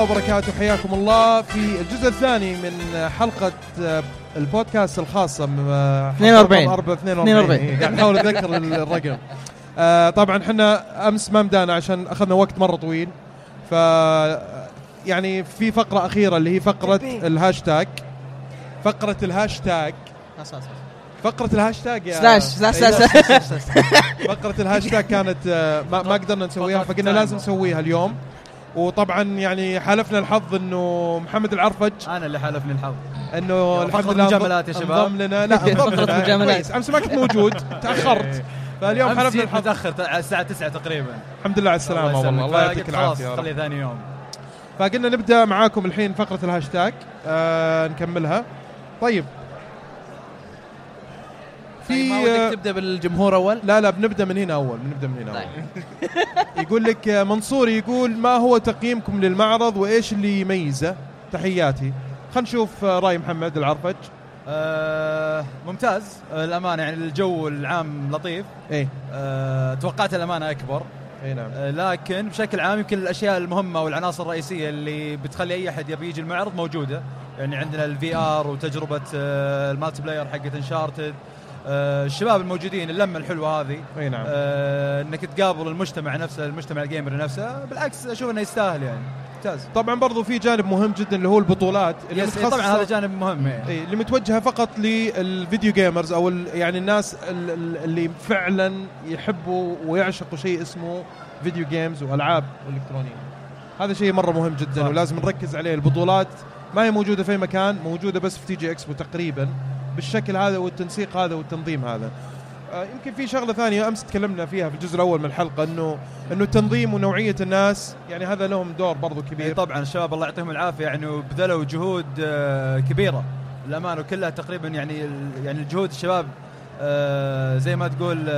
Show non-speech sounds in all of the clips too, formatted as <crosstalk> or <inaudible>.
عليكم ورحمة الله وبركاته حياكم الله. في الجزء الثاني من حلقة آه، البودكاست الخاصة م- آه، 42. حلقة 42 42. إيه، قاعد نحاول أتذكر الرقم. آه، طبعا إحنا أمس ما مدانا عشان أخذنا وقت مرة طويل. ف يعني في فقرة أخيرة اللي هي فقرة الهاشتاج. فقرة الهاشتاج. فقرة الهاشتاج يا سلاش سلاش إيه، سلاش. فقرة الهاشتاج كانت آه، ما, ما قدرنا نسويها فقلنا لازم نسويها اليوم. وطبعا يعني حالفنا الحظ إنه محمد العرفج. أنا اللي حالفني الحظ. إنه يلا، الحمد لله مجاملات يا شباب. انضم لنا. <laughs> لا لنا مجاملات. امس ما كنت موجود. <laughs> تأخرت. فاليوم جيت الحظ. متأخر الساعة 9 تقريبا. الحمد لله على السلامة الله والله. الله يعطيك فقلت خلاص. خلي ثاني يوم. فقلنا نبدأ معاكم الحين فقرة الهاشتاج. آه نكملها. طيب في ما في آه، ودك تبدأ بالجمهور أول؟ لا لا بنبدأ من هنا أول بنبدأ من هنا أول. طيب. <laughs> يقول لك آه، منصور يقول ما هو تقييمكم للمعرض وإيش اللي يميزه؟ تحياتي. خلينا نشوف آه، رأي محمد العرفج. آه ممتاز. الامانه يعني الجو العام لطيف. إيه. آه توقعت الامانه أكبر. اي نعم. آه لكن بشكل عام يمكن الأشياء المهمة والعناصر الرئيسية اللي بتخلي أي أحد يبي يجي المعرض موجودة. يعني عندنا ال VR وتجربة آه ال multiplayer حقت Uncharted الشباب الموجودين اللمة الحلوة هذه. أي نعم. آه إنك تقابل المجتمع نفسه المجتمع ال gamer نفسه. بالعكس أشوف إنه يستاهل يعني. ممتاز. طبعا برضو في جانب مهم جدا اللي هو البطولات اللي متخصصة- طبعا هذا جانب مهم يعني. اللي متوجهة فقط لل video gamers أو يعني الناس ال- ال- اللي فعلا يحبوا ويعشقوا شيء اسمه video games وألعاب إلكترونية. هذا شيء مرة مهم جدا صح. ولازم نركز عليه. البطولات ما هي موجودة في مكان موجودة بس في TG Expo تقريبا. بالشكل هذا والتنسيق هذا والتنظيم هذا آه، يمكن في شغلة ثانية أمس تكلمنا فيها في الجزء الأول من الحلقة إنه إنه التنظيم ونوعية الناس يعني هذا لهم دور برضو إيه كبير طبعا الشباب الله يعطيهم العافية يعني بذلوا جهود آه، كبيرة للامانه وكلها تقريبا يعني يعني الجهود الشباب آه، زي ما تقول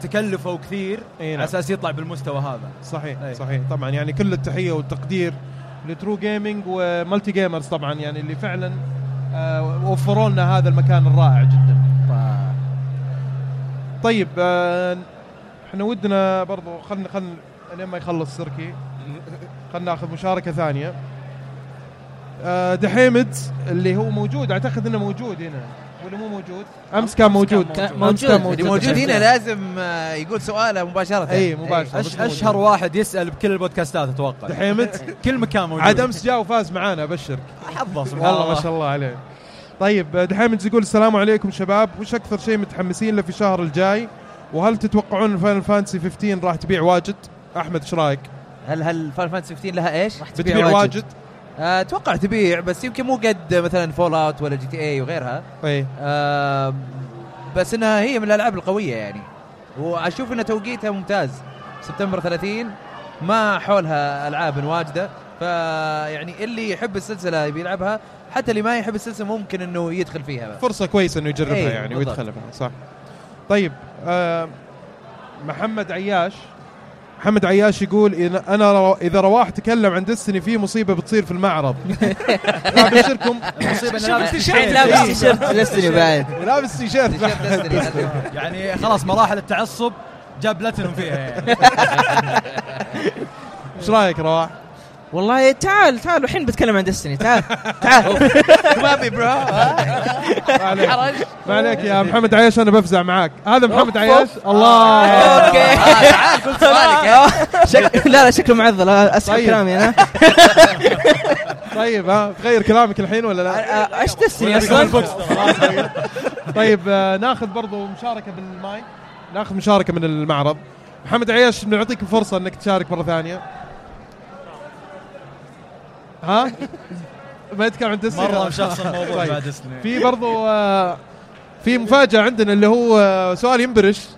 تكلفوا كثير نعم. على أساس يطلع بالمستوى هذا صحيح أي. صحيح طبعا يعني كل التحية والتقدير ل True Gaming و Multi Gamers طبعا يعني اللي فعلا وفروا لنا هذا المكان الرائع جدا. طيب. آه، إحنا ودنا برضو خلنا خلنا لين ما يخلص سيركي. خلنا ناخذ مشاركة ثانية. آه، دحيمد اللي هو موجود أعتقد إنه موجود هنا. ولا مو موجود. أمس كان موجود. كان موجود. كان اللي موجود. هنا لازم آه، يقول سؤاله مباشرة. إي مباشرة. أش أشهر. واحد يسأل بكل البودكاستات أتوقع. دحيمد <laughs> كل مكان موجود. عاد أمس جاء وفاز معانا أبشرك. حظه سبحان والله الله. ما شاء الله عليه. طيب دحين يقول السلام عليكم شباب. وش أكثر شيء متحمسين له في الشهر الجاي؟ وهل تتوقعون ال Final Fantasy 15 راح تبيع واجد؟ أحمد إيش رأيك؟ هل هل Final Fantasy 15 لها إيش؟ بتبيع واجد. آه، أتوقع تبيع بس يمكن مو قد مثلا Fallout ولا GTA وغيرها. إي. آه، بس إنها هي من الألعاب القوية يعني. وأشوف إن توقيتها ممتاز. سبتمبر 30 ما حولها ألعاب واجدة. فيعني اللي يحب السلسلة يبي يلعبها. حتى اللي ما يحب السلسلة ممكن إنه يدخل فيها فرصة كويسة إنه يجربها يعني بالضبط. ويدخلها صح. طيب آه محمد عياش محمد عياش يقول إن أنا. إذا رواح تكلم عن دستني في مصيبة بتصير في المعرض <laughs> لا ابشركم شوف إنه لابس تيشيرت. Destiny بعد لابس تيشيرت. <laughs> يعني خلاص مراحل التعصب جاب بلاتينوم فيها إيش <laughs> رايك رواح؟ والله تعال تعال الحين بتكلم عن Destiny تعال تعال. <laughs> ما في bro ما عليك. حرج. ما عليك يا محمد عياش أنا بفزع معاك. هذا محمد عياش؟ الله. okay. تعال قل سؤالك. <laughs> لا لا شكله معضل أسحب طيب. كلامي أنا. <laughs> طيب ها تغير كلامك الحين ولا لا؟ إيش دستني ولا أصلا؟ خلاص طيب. طيب آه، ناخذ برضو مشاركة بالمايك. ناخذ مشاركة من المعرض. محمد عياش بنعطيك فرصة إنك تشارك مرة ثانية. ها؟ ما يتكلم عن ديسني مرة مشخص الموضوع طيب. بعد اسمه في برضو آه، في مفاجأة عندنا اللي هو آه، سؤال ينبرش.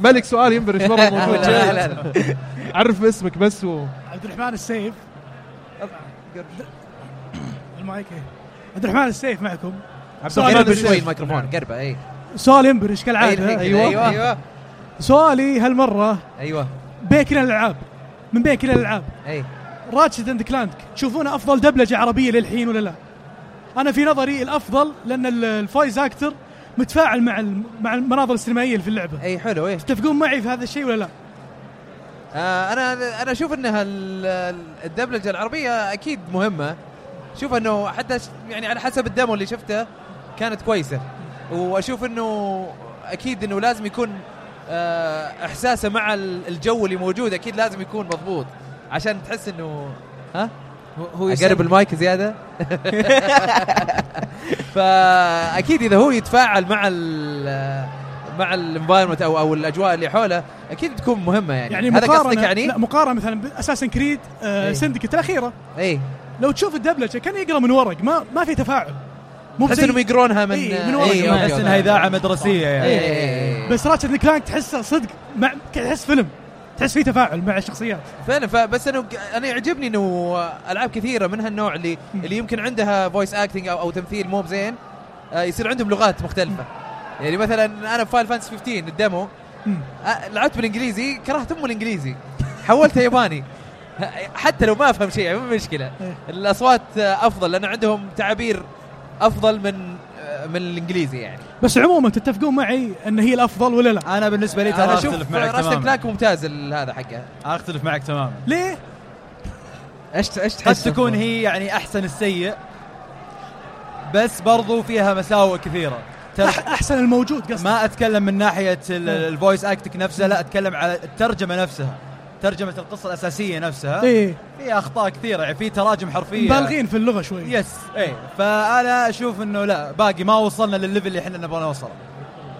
ملك سؤال ينبرش مرة <laughs> موجود. لا لا لا. عرف اسمك بس و... عبد الرحمن السيف. المايك. عبد الرحمن السيف معكم. عبد سؤال الرحمن ينبرش. شوي الميكروفون قربة اي سؤال ينبرش كالعادة. أيوة. أيوة. أيوه. أيوه. سؤالي هالمرة أيوه. بين كل الألعاب. من بين كل الألعاب. أي. Ratchet and Clank تشوفونه أفضل دبلجة عربية للحين ولا لا؟ أنا في نظري الأفضل لأن ال- ال voice actor متفاعل مع مع المناظر السينمائية في اللعبة. أي حلو اي تتفقون معي في هذا الشيء ولا لا؟ آه أنا أنا أشوف إنها ال- الدبلجة العربية أكيد مهمة. شوف إنه حتى يعني على حسب الديمو اللي شفته كانت كويسة. وأشوف إنه أكيد إنه لازم يكون آه إحساسه مع ال- الجو اللي موجود أكيد لازم يكون مضبوط. عشان تحس إنه ها هو- اقرب يسلم. المايك زيادة <laughs> فأكيد إذا هو يتفاعل مع ال مع ال environment أو أو الأجواء اللي حوله أكيد تكون مهمة يعني, يعني هذا مقارنه قصدك يعني؟ لا مقارنة مثلا ب Assassin's Creed آه إيه. Syndicate الأخيرة اي لو تشوف الدبلجة كان يقرأ من ورق ما ما في تفاعل مو تحس إنهم يقرونها من إيه، من إيه،. okay، احس okay. انها إذاعة مدرسية يعني إيه، إيه، إيه. بس Ratchet Clank تحسه صدق مع تحس فيلم تحس فيه تفاعل مع الشخصيات. فعلا فبس انه أنا يعجبني إنه ألعاب كثيرة من هالنوع اللي اللي يمكن عندها voice acting أو أو تمثيل مو بزين آه، يصير عندهم لغات مختلفة. يعني مثلا أنا في Final Fantasy 15 ال demo مم. آه، لعبت بالإنجليزي كرهت ام الإنجليزي. حولتها ياباني. حتى لو ما أفهم شيء يعني مو مشكلة. إيه. الأصوات أفضل لأن عندهم تعابير أفضل من آه، من الإنجليزي يعني. بس عموما تتفقون معي إن هي الأفضل ولا لا؟ أنا بالنسبة لي ترى أنا أشوف أختلف معك Ratchet تماما. Clank ممتاز ال- هذا حقه. أختلف معك تماما. ليه؟ إيش إيش قد تحس؟ تكون هي يعني أحسن السيء بس برضو فيها مساوئ كثيرة. أحسن الموجود قصدي ما أتكلم من ناحية ال voice acting نفسها لا أتكلم على الترجمة نفسها. ترجمة القصة الأساسية نفسها. إيه. فيها أخطاء كثيرة يعني في تراجم حرفية. مبالغين في اللغة شوي. yes إيه. فأنا أشوف إنه لا باقي ما وصلنا للل level اللي إحنا نبغى نوصله.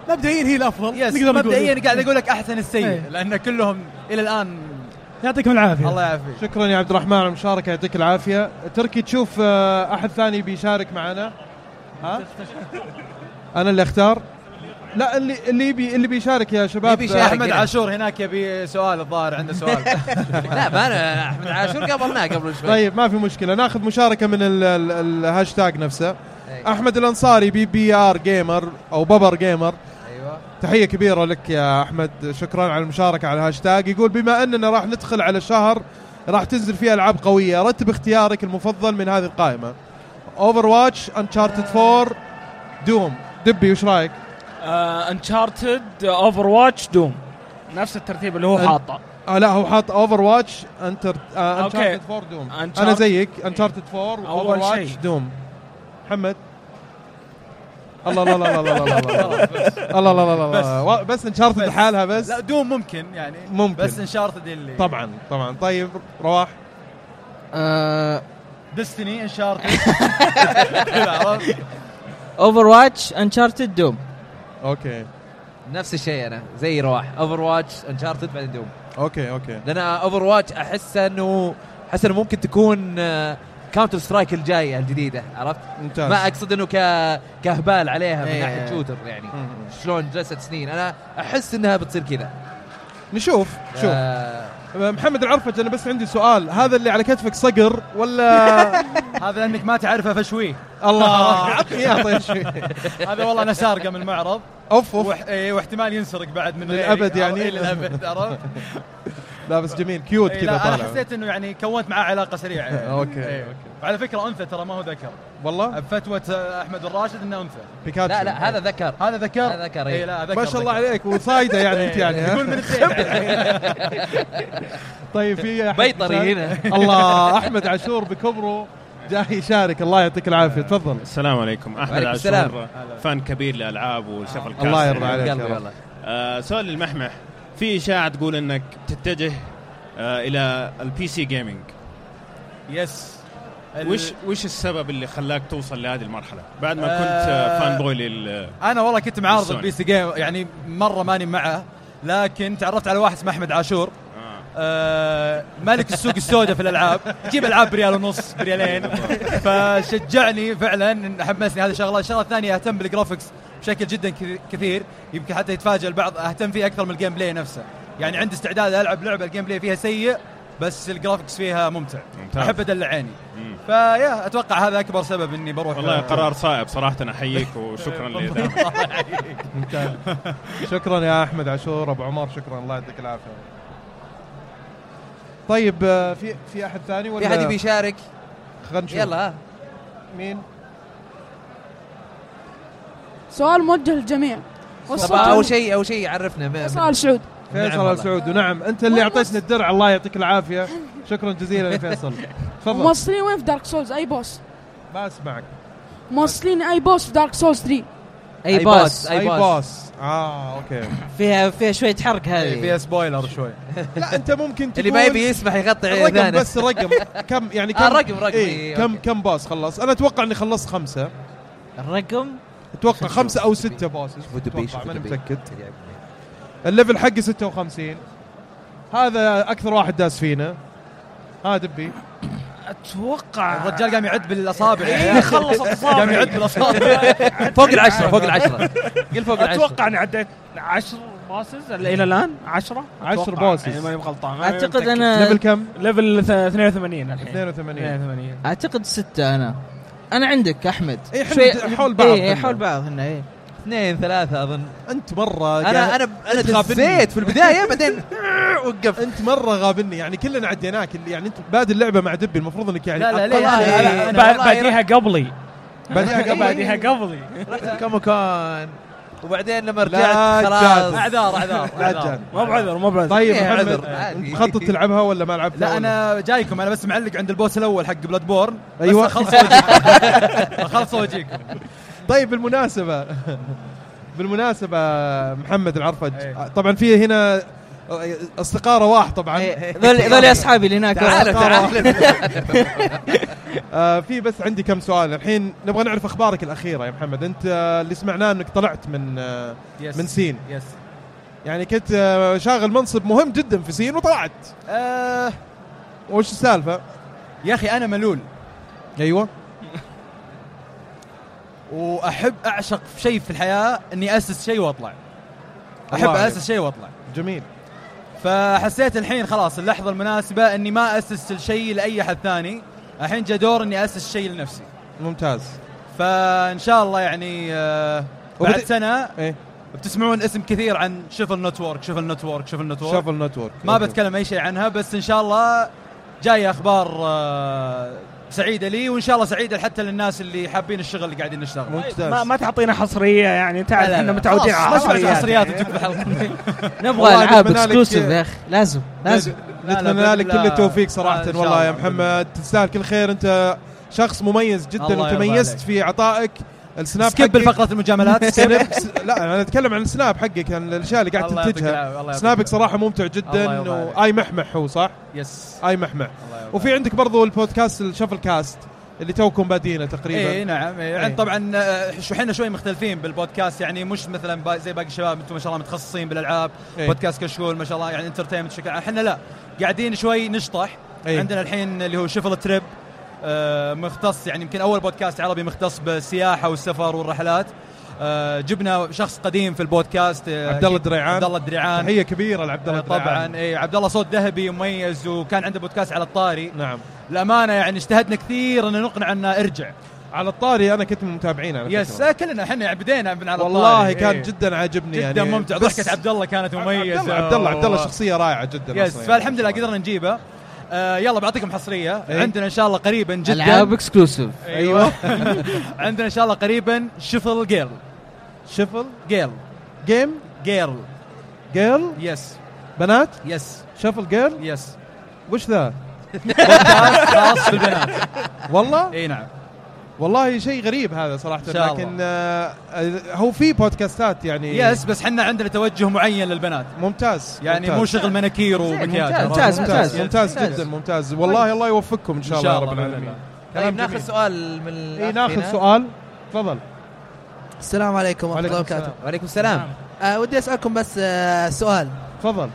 مبدئيا هي الأفضل. yes نقدر نقول. مبدئيا قاعد أقول لك أحسن السيء إيه. لأن كلهم إلى الآن يعطيكم العافية. الله يعافيك. شكرا يا عبد الرحمن على المشاركه يعطيك العافية. تركي تشوف آه، أحد ثاني بيشارك معنا؟ ها؟ <laughs> أنا اللي أختار؟ لا اللي اللي يبي اللي بيشارك يا شباب. يبي يشارك. آه، أحمد هنا. عاشور هناك يبي سؤال الظاهر عنده سؤال. <laughs> لا ما أنا أحمد عاشور قابلناه قبل شوي. طيب ما في مشكلة. ناخذ مشاركة من ال- ال- الهاشتاج نفسه. إيه. أحمد الأنصاري BBR Gamer أو ببر Gamer. أيوه. تحية كبيرة لك يا أحمد. شكرا على المشاركة على الهاشتاج. يقول بما أننا راح ندخل على شهر راح تنزل فيه ألعاب قوية رتب اختيارك المفضل من هذه القائمة. Overwatch Uncharted 4 Doom دبي وش رأيك؟ Uncharted Overwatch Doom نفس الترتيب اللي هو حاطه آه لا هو حاط Overwatch Uncharted okay. Uncharted 4 Doom Uncharted- أنا زيك Uncharted 4 أول و Overwatch. Doom محمد الله الله الله الله الله الله الله الله الله الله الله بس انشارتد. لحالها بس لا دوم ممكن يعني ممكن. بس انشارتد اللي طبعا طبعا طيب رواح آه، ديستني انشارتد اوفر واتش انشارتد دوم أوكي. نفس الشيء أنا. زي رواح اوفر واتش انشارتد بعدين دوم أوكي أوكي. لأن اوفر واتش أحس انه أحس إنه ممكن تكون Counter-Strike الجايه الجديدة. عرفت؟ ممتاز. ما أقصد إنه ك كهبال عليها من إيه. ناحية shooter يعني. شلون جلست سنين. أنا أحس إنها بتصير كذا. نشوف شوف. آه، محمد العرفج أنا بس عندي سؤال هذا اللي على كتفك صقر ولا <laughs> هذا لانك ما تعرفه فشويه الله <laughs> <laughs> عطني إياه طيب شوي هذا والله أنا سارقة من المعرض أوف أوف. إيه واحتمال ينسرق بعد من غيري. يعني؟ إيه للأبد عرفت؟ لا بس جميل كيوت إيه كذا لا أنا حسيت إنه يعني كونت معاه علاقة سريعة يعني. <laughs> أوكي، إيه. أوكي. وعلى فكرة أنثى ترى ما هو ذكر والله بفتوى أحمد الراشد إنه أنثى بيكاتشو لا لا هذا ذكر هذا ذكر هذا ذكر، إيه. إيه لا ذكر ما شاء الله. عليك وصايدة يعني أنت يعني؟ <laughs> يقول من <laughs> طيب في بيطري؟ هنا. الله أحمد عاشور بكبره جاي يشارك الله يعطيك العافية تفضل السلام عليكم أحمد عاشور السلام. فان كبير للألعاب وشفل كاس الله يرضى عليك. والله آه سؤال للمحمح في إشاعة تقول إنك تتجه آه إلى ال PC gaming yes وش وش السبب اللي خلاك توصل لهذه المرحلة؟ بعد ما كنت آه، آه fanboy لل أنا والله كنت معارض. البي سي game يعني مرة ماني معه لكن تعرفت على واحد اسمه أحمد عاشور. آه. آه ملك السوق السوداء في الألعاب. يجيب ألعاب بريال ونص بريالين. <laughs> فشجعني فعلا حمسني هذه الشغلة. الشغلة الثانية أهتم بال graphics بشكل جدا كث- كثير. يمكن حتى يتفاجئ البعض أهتم فيه أكثر من ال gameplay نفسه. يعني عندي استعداد ألعب لعبة ال gameplay فيها سيء بس ال graphics فيها ممتع. ممتاز. أحب أدلع عيني. فيا أتوقع هذا أكبر سبب إني بروح والله قرار صائب صراحة أحييك وشكرا <laughs> لذا ممتاز. شكرا يا أحمد عاشور. أبو عمر شكرا. الله يعطيك العافية. طيب آه، في في أحد ثاني ولا؟ في أحد يبي يشارك؟ خلينا نشوف. يلا. ها مين؟ سؤال موجه للجميع. أول شيء أول شيء عرفنا ب- وصال شعود. فيصل. السعود ونعم أنت اللي أعطيتنا الدرع الله يعطيك العافية. شكرا جزيلا يا فيصل. تفضل. موصلين وين في Dark Souls أي boss ما اسمعك موصلين أي boss في Dark Souls 3 أي أي boss boss. أي أي boss. boss آه okay. فيها فيها شوية حرق إيه، هذه فيها spoiler <laughs> شوي. لا أنت ممكن تقول اللي ما يبي يسمح يغطي الرقم اذانه بس رقم. كم يعني كم آه، رقم- رقم، إيه إيه، كم. كم boss خلص؟ أنا أتوقع إني خلصت خمسة. الرقم؟ أتوقع خمسة أو ستة bosses أتوقع ماني. متأكد. ال level حقي 56 هذا أكثر واحد داس فينا. ها دبي. أتوقع الرجال قام يعد بالأصابع. إيه، عيال. خلص قام اصابعي يعد بالأصابع. <laughs> فوق العشرة فوق العشرة. قل فوق العشرة. أتوقع إني عديت 10 bosses. إلى الآن؟ 10 عشر bosses. يعني ماني غلطان أعتقد. أنا level كم؟ level ث- 82 الحين 82 82 أعتقد ستة أنا. أنا عندك أحمد. إيه، إحنا شوي- حول بعض إيه إيه،. حول بعض هنا إيه. اثنين ثلاثة أظن. أنت مرة أنا أنا أنا. دزيت في البداية بعدين <laughs> وقفت أنت مرة غابني. يعني كلنا عديناك اللي يعني أنت بادي اللعبة مع دبي المفروض إنك يعني لا لا والله باديها قبلي. باديها قبل باديها قبلي. رحت ال Comic Con وبعدين لما لا رجعت خلاص. اعذار اعذار. جان. مو بعذر مو بعذر طيب إيه، محمد عذر، مخطط تلعبها ولا ما لعبتها لا؟ أنا جايكم أنا بس معلق عند ال boss الأول حق Bloodborne أيوة. أخلص واجيكم <laughs> طيب بالمناسبة بالمناسبة محمد العرفج إيه. طبعا في هنا أصدقاء رواح طبعا. إيه، ذول ذول أصحابي اللي هناك. تعال تعال. <laughs> آه في بس عندي كم سؤال. الحين نبغى نعرف أخبارك الأخيرة يا محمد. أنت آه، اللي سمعناه إنك طلعت من آه يس. من سين. يس يعني كنت شاغل منصب مهم جدا في سين وطلعت. آه. وش السالفة؟ يا أخي أنا ملول. أيوه. وأحب أعشق في شيء في الحياة إني أسس شيء وأطلع. أحب. أسس شيء وأطلع. جميل. فحسيت الحين خلاص اللحظة المناسبة إني ما أسس الشيء لأي أحد ثاني. الحين جاء دور إني أسس شيء لنفسي. ممتاز. فإن شاء الله يعني آه بعد سنة إيه. بتسمعون اسم كثير عن Shuffle Network Shuffle Network Shuffle Network. Shuffle Network ما بتكلم أي شيء عنها بس إن شاء الله جاي أخبار آه سعيدة لي وإن شاء الله سعيدة حتى للناس اللي حابين الشغل اللي قاعدين نشتغل. ممتاز. ما, ما تعطينا حصرية يعني تعرف لا، إحنا. متعودين على حصريات. حصريات <laughs> نبغى ألعاب exclusive يا أخي لازم لازم. لا، لا، نتمنى لك كل. التوفيق شاء والله يا محمد. تستاهل كل خير. أنت شخص مميز جدا وتميزت. في عطائك. السناب skip الفقره المجاملات <laughs> لا أنا أتكلم عن السناب حقك عن الأشياء اللي قاعد تنتجها سنابك. صراحة ممتع جدا. واي محمح هو صح؟ yes أي محمح وفي عندك برضو البودكاست ال Shuffle Cast اللي توكم بادينه تقريبا اي نعم إيه. إيه. عند طبعا آه، إحنا شوي مختلفين بالبودكاست يعني مش مثلا زي باقي الشباب أنتم ما شاء الله متخصصين بالألعاب إيه. بودكاست كشكول ما شاء الله يعني entertainment بشكل عام إحنا لا قاعدين شوي نشطح إيه. عندنا الحين اللي هو Shuffle Trip آه، مختص يعني يمكن أول بودكاست عربي مختص بالسياحه والسفر والرحلات آه، جبنا شخص قديم في البودكاست آه، عبد الله الدريعان. عبد الله الدريعان تحية كبيرة لعبد الله آه، طبعا الدريعان. اي عبد الله صوت ذهبي مميز وكان عنده بودكاست على الطاري نعم الامانه يعني اجتهدنا كثير إن نقنع إنه ارجع على الطاري أنا كنت من متابعين على yes. آه، كلنا إحنا بدينا من على والله الطاري. كان إيه. جدا عاجبني جدا يعني ممتع ضحكة عبد الله كانت مميزة عبد الله عبد الله شخصية رائعة جدا yes يعني. فالحمد لله قدرنا نجيبه آه يلا بعطيكم حصرية. إيه. عندنا إن شاء الله قريبا جدا. ألعاب exclusive أيوه. <laughs> عندنا إن شاء الله قريبا Shuffle Girl. Shuffle Girl. Game Girl. Girl yes بنات yes Shuffle Girl yes وش ذا؟ <laughs> خاص بالبنات. والله؟ إي نعم. والله شيء غريب هذا صراحة إن شاء لكن آه آه، هو في بودكاستات يعني yes بس إحنا عندنا توجه معين للبنات ممتاز يعني ممتاز. مو شغل مناكير ومكياج ممتاز،؟ ممتاز. ممتاز ممتاز. جدا ممتاز والله الله يوفقكم إن شاء إن الله شاء يا رب الله بإذن العالمين الله. طيب ناخذ. سؤال من اي ناخذ. سؤال تفضل السلام عليكم ورحمة الله وبركاته السلام وعليكم السلام آه ودي أسألكم بس آه سؤال تفضل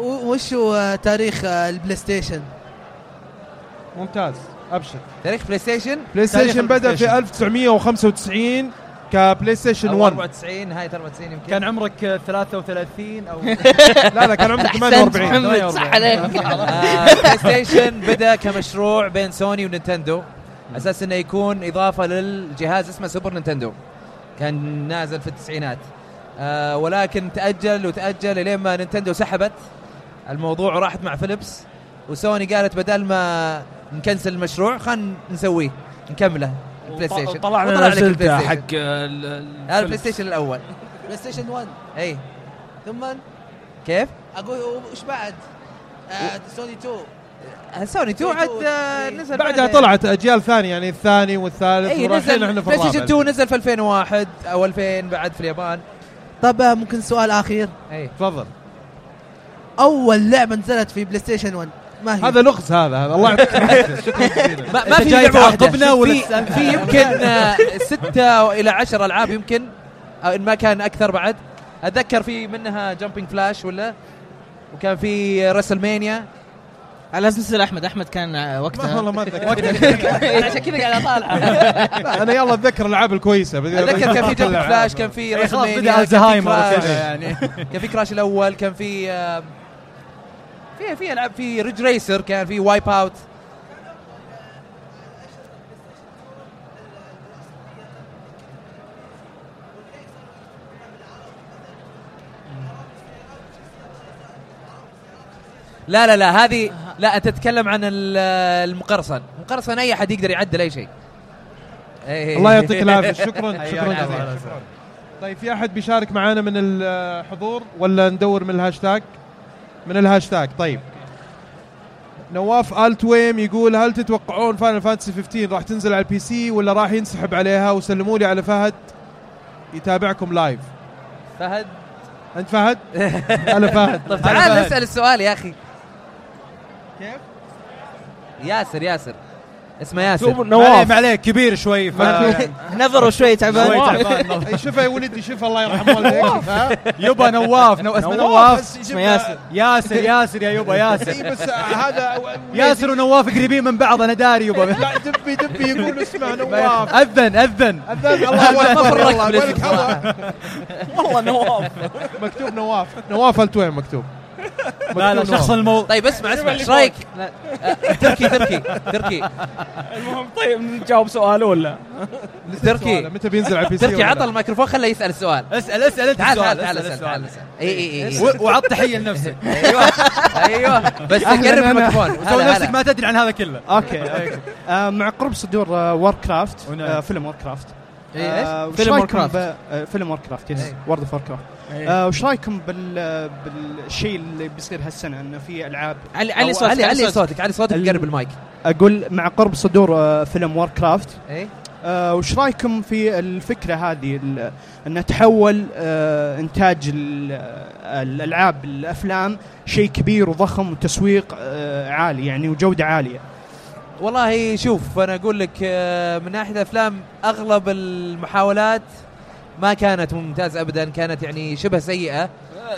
وش هو تاريخ آه البلاي ستيشن؟ ممتاز أبشر. تاريخ بلاي ستيشن بلاي ستيشن بدأ في ستيشن. 1995 كبلاي ستيشن أو 1 94 نهايه 94 يمكن. كان عمرك آه، 33 أو <laughs> لا لا كان احسنت 48 محمد صح عليك. آه، بلاي ستيشن بدأ كمشروع بين سوني ونينتندو أساس إنه يكون إضافة للجهاز اسمه سوبر نينتندو كان نازل في التسعينات. آه ولكن تأجل وتأجل لين ما نينتندو سحبت. الموضوع وراحت مع فيليبس وسوني قالت بدل ما نcancel المشروع خلينا نسويه نكمله. البلاي ستيشن طلعنا ستيشن. حق البلاي ستيشن الأول. بلاي ستيشن 1 إي. ثم كيف؟ أقول وش بعد؟ آه سوني 2 سوني 2 عاد آه، نزل بعدها. طلعت أجيال ثانية يعني الثاني والثالث إي نزل إحنا في بلاي ستيشن الرابع 2 نزل في 2001 أو 2000 بعد في اليابان. طب ممكن سؤال اخير إي. تفضل. أول لعبة نزلت في بلاي ستيشن 1 ما هي؟ هذا لغز هذا هذا الله يعطيك العافية. <laughs> شكرا جزيلا ما, ما في جاي لعبة تعاقبنا ولا في, يمكن آه، ستة إلى عشر ألعاب يمكن أو إن ما كان أكثر بعد. أتذكر في منها Jumping Flash ولا؟ وكان في WrestleMania على أساس نسأل أحمد. أحمد كان ما وقتها والله ما أتذكر. <laughs> عشان كذا قاعد أطالع. <laughs> أنا يلا أتذكر الألعاب الكويسة. أتذكر كان في Jumping Flash كان في خلاص بدأ كان في الزهايمر يعني. كان في Crash الأول كان في آه، في في ألعاب في Ridge Racer كان في Wipeout لا لا لا هذه لا انت تتكلم عن ال- المقرصن المقرصن أي أحد يقدر يعدل أي شيء إيه. الله يعطيك العافية <laughs> شكرا شكرا. جزيلا شكراً. طيب في أحد بيشارك معنا من الحضور ولا ندور من الهاشتاج من الهاشتاج. طيب. نواف ألتويم يقول هل تتوقعون Final Fantasy 15 راح تنزل على ال PC ولا راح ينسحب عليها؟ وسلموا لي على فهد. يتابعكم live فهد. أنت فهد؟ أنا فهد. <laughs> طيب تعال نسأل السؤال يا أخي. كيف؟ ياسر ياسر. اسمه ياسر. نواف. ما عليك كبير شوي ف <laughs> نظره شوي تعبان. شوي. تعبان. <laughs> يا ولدي شوفها الله يرحمه والديك يبا نواف نو- اسمه نواف اسمه ياسر. ياسر ياسر يا يبا ياسر. إي بس هذا <laughs> ياسر ونواف قريبين من بعض أنا داري يبا. لا دبي دبي يقول اسمه نواف. أذن أذن. أذان الله ما فرقت. والله نواف. مكتوب نواف. نواف ألتوين مكتوب. لا لا شخص. الموضوع طيب اسمع اسمع إيش رأيك؟ آه، تركي تركي تركي المهم طيب نجاوب سؤال ولا تركي متى بينزل على ال PC تركي عطى؟ الميكروفون خله يسأل السؤال اسأل اسأل أنت تعال تعال تعال اسأل تعال. اسأل إي إي إي وعط تحية لنفسك <laughs> أيوه أيوه بس قرب. الميكروفون <laughs> سوي هلا نفسك ما تدري عن هذا كله okay آه مع قرب صدور Warcraft ونعم. آه فيلم Warcraft إيه، إيش؟ آه وش فيلم. ب- آه فيلم Warcraft yes. World of Warcraft آه وش رأيكم بال بالشيء اللي بيصير هالسنة؟ إنه في ألعاب علي علي صوتك علي علي صوتك. علي صوتك قرب المايك. أقول مع قرب صدور آه فيلم Warcraft اي آه وش رأيكم في الفكرة هذه؟ ال- ان تحول آه إنتاج ال- آه، الألعاب الأفلام شيء كبير وضخم وتسويق آه عالي يعني وجودة عالية. والله شوف أنا أقول لك آه، من ناحية افلام أغلب المحاولات ما كانت ممتازة ابدا كانت يعني شبه سيئة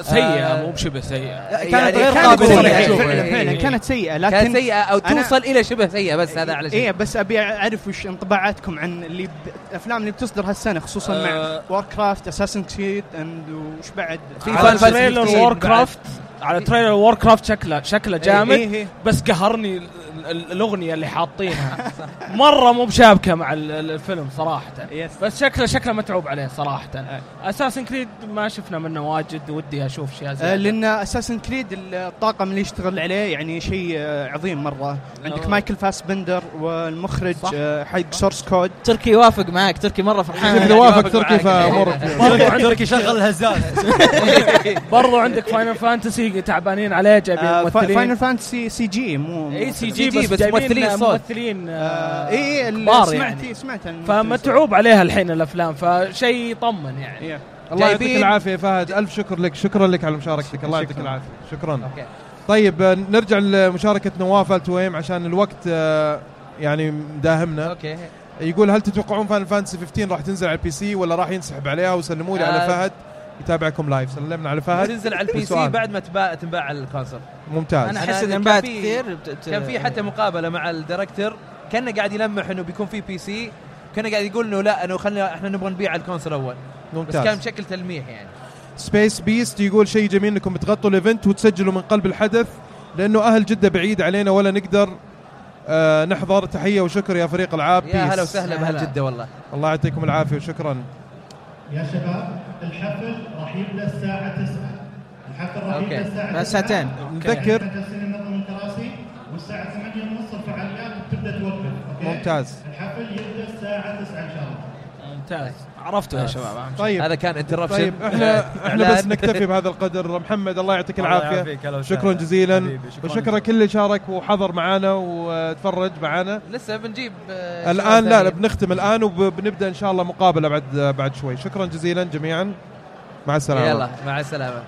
سيئة آه، مو بشبه سيئة كانت غير كانت قابلة سيئة للتشوف. فعلا إيه، فعلا إيه. كانت سيئة لكن كانت سيئة أو أنا- توصل إلى شبه سيئة بس هذا على شيء بس أبي أعرف وش انطباعاتكم عن اللي ب... الأفلام اللي بتصدر هالسنة خصوصا مع آه. Warcraft Assassin's Creed and وش بعد في trailer 15 Warcraft على trailer Warcraft شكله شكله جامد إيه إيه. بس قهرني ال- ال- الأغنية اللي حاطينها. مرة مو بشابكة مع ال- ال- الفيلم صراحة. yes بس شكله شكله متعوب عليه صراحة. Assassin's Creed ما شفنا منه واجد ودي أشوف اشياء آه زيادة. لأن Assassin's Creed الطاقم اللي يشتغل عليه يعني شيء آه عظيم مرة. عندك أوه. مايكل فاسبندر والمخرج حق Source Code تركي يوافق معك تركي مرة فرحان. إذا <laughs> وافق تركي معك. فامورك برضو عندك تركي شغل الهزاز <laughs> برضو عندك Final Fantasy تعبانين عليه جايبين آه ممثلين. Final Fantasy CG مو اي CG بس بس جايبين ممثلين صوت. ممثلين آه آه اي سمعت يعني. سمعت عن فمتعوب عليها الحين الأفلام فشيء يطمن يعني. إيه. الله يعطيك العافية يا فهد. ألف شكر لك شكرا لك على مشاركتك. الله يعطيك. العافية. شكرا. okay. طيب نرجع لمشاركة نواف التويم عشان الوقت آه، يعني مداهمنا. okay. يقول هل تتوقعون Final Fantasy 15 راح تنزل على ال PC ولا راح ينسحب عليها؟ وسلموا لي على آه. فهد. يتابعكم live سلمنا على فهد. تنزل على ال PC. بعد ما تباع تنباع على ال console. ممتاز. أنا أنا- احس كان إن بعد في- كثير كان في حتى مقابلة مع ال director كان قاعد يلمح إنه بيكون في PC كان قاعد يقول إنه لا إنه خلينا إحنا نبغى نبيع على ال console أول. بس كان ممتاز بشكل تلميح يعني. Space Beast يقول شيء جميل إنكم بتغطوا ال event وتسجلوا من قلب الحدث لأنه أهل جدة بعيد علينا ولا نقدر آه نحضر. تحية وشكر يا فريق العاب. يا هلا. وسهلا باهل. جدة والله. الله يعطيكم العافية وشكرا. يا شباب الحفل راح يبدا الساعة 9 الحفل راح. يبدا الساعة بعد 9. ساعتين. نذكر. إحنا جالسين ننظم الكراسي والساعة 8 ونص الفعاليات بتبدا توقف. ممتاز. الحفل يبدأ الساعة 9 إن شاء الله. ممتاز. عرفته يا شباب. طيب. هذا كان interruption. طيب إحنا <laughs> إحنا. بس نكتفي بهذا القدر. محمد الله يعطيك الله العافية. شكرا جزيلا. وشكرا كل اللي شارك وحضر معنا وتفرج معنا لسه بنجيب آه، الآن لا لا. بنختم الآن وبنبدأ إن شاء الله مقابلة بعد بعد شوي. شكرا جزيلا جميعا. مع السلامة. يلا مع السلامة.